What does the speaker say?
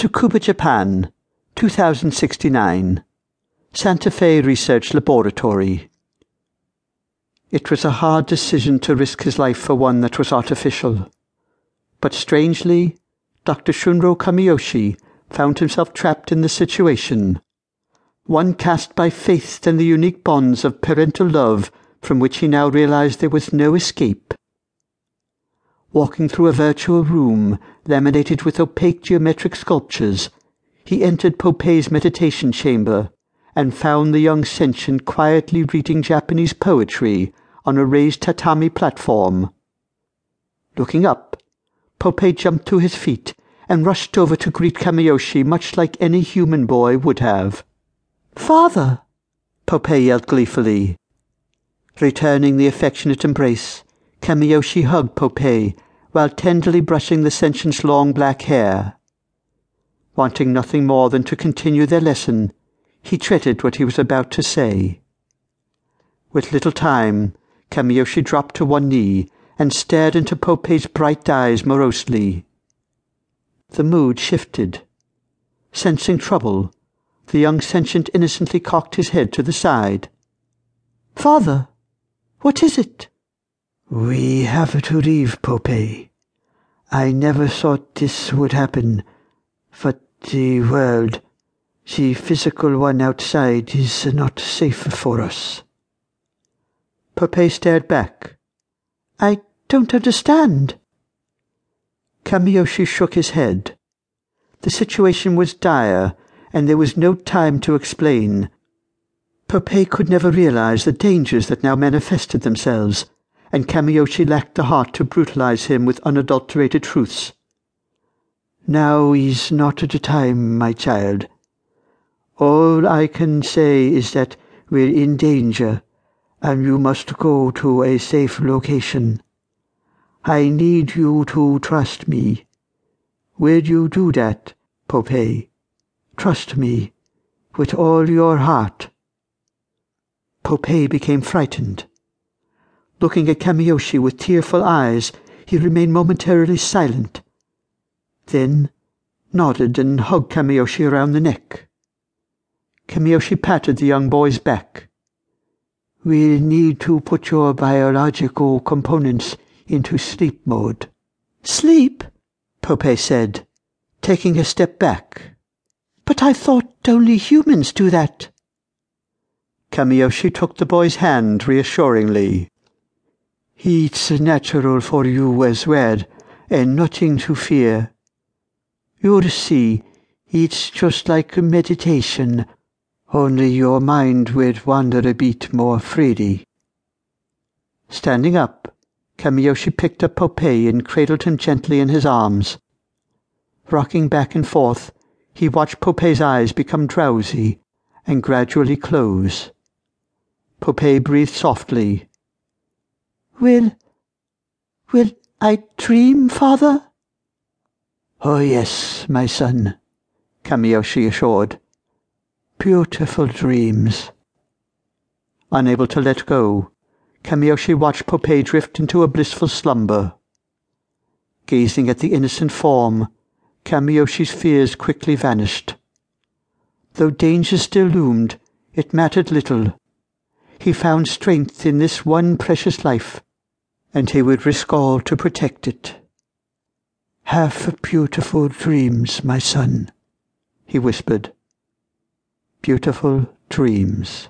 Tsukuba, Japan, 2069. Santa Fe Research Laboratory. It was a hard decision to risk his life for one that was artificial. But strangely, Dr. Shunro Kamiyoshi found himself trapped in the situation. One cast by faith and the unique bonds of parental love from which he now realized there was no escape. Walking through a virtual room laminated with opaque geometric sculptures, he entered Popey's meditation chamber and found the young sentient quietly reading Japanese poetry on a raised tatami platform. Looking up, Popey jumped to his feet and rushed over to greet Kamiyoshi much like any human boy would have. Father! Popey yelled gleefully. Returning the affectionate embrace, Kamiyoshi hugged Popey while tenderly brushing the sentient's long black hair. Wanting nothing more than to continue their lesson, he treaded what he was about to say. With little time, Kamiyoshi dropped to one knee and stared into Popey's bright eyes morosely. The mood shifted. Sensing trouble, the young sentient innocently cocked his head to the side. Father, what is it? We have to leave Popey. I never thought this would happen, but the world, the physical one outside, is not safe for us. Popey stared back. I don't understand. Kamiyoshi shook his head. The situation was dire, and there was no time to explain. Popey could never realize the dangers that now manifested themselves, and Kamiyoshi lacked the heart to brutalize him with unadulterated truths. Now is not the time, my child. All I can say is that we're in danger, and you must go to a safe location. I need you to trust me. Will you do that, Popey? Trust me, with all your heart. Popey became frightened. Looking at Kamiyoshi with tearful eyes, he remained momentarily silent, then nodded and hugged Kamiyoshi around the neck. Kamiyoshi patted the young boy's back. We'll need to put your biological components into sleep mode. Sleep? Popey said, taking a step back. But I thought only humans do that. Kamiyoshi took the boy's hand reassuringly. It's natural for you as well, and nothing to fear. You'll see, it's just like meditation, only your mind will wander a bit more freely. Standing up, Kamiyoshi picked up Popey and cradled him gently in his arms. Rocking back and forth, he watched Popey's eyes become drowsy and gradually close. Popey breathed softly Will. will I dream, father? Oh, yes, my son, Kamiyoshi assured. Beautiful dreams. Unable to let go, Kamiyoshi watched Popey drift into a blissful slumber. Gazing at the innocent form, Kamiyoshi's fears quickly vanished. Though danger still loomed, it mattered little. He found strength in this one precious life and he would risk all to protect it. Have beautiful dreams, my son, he whispered. Beautiful dreams.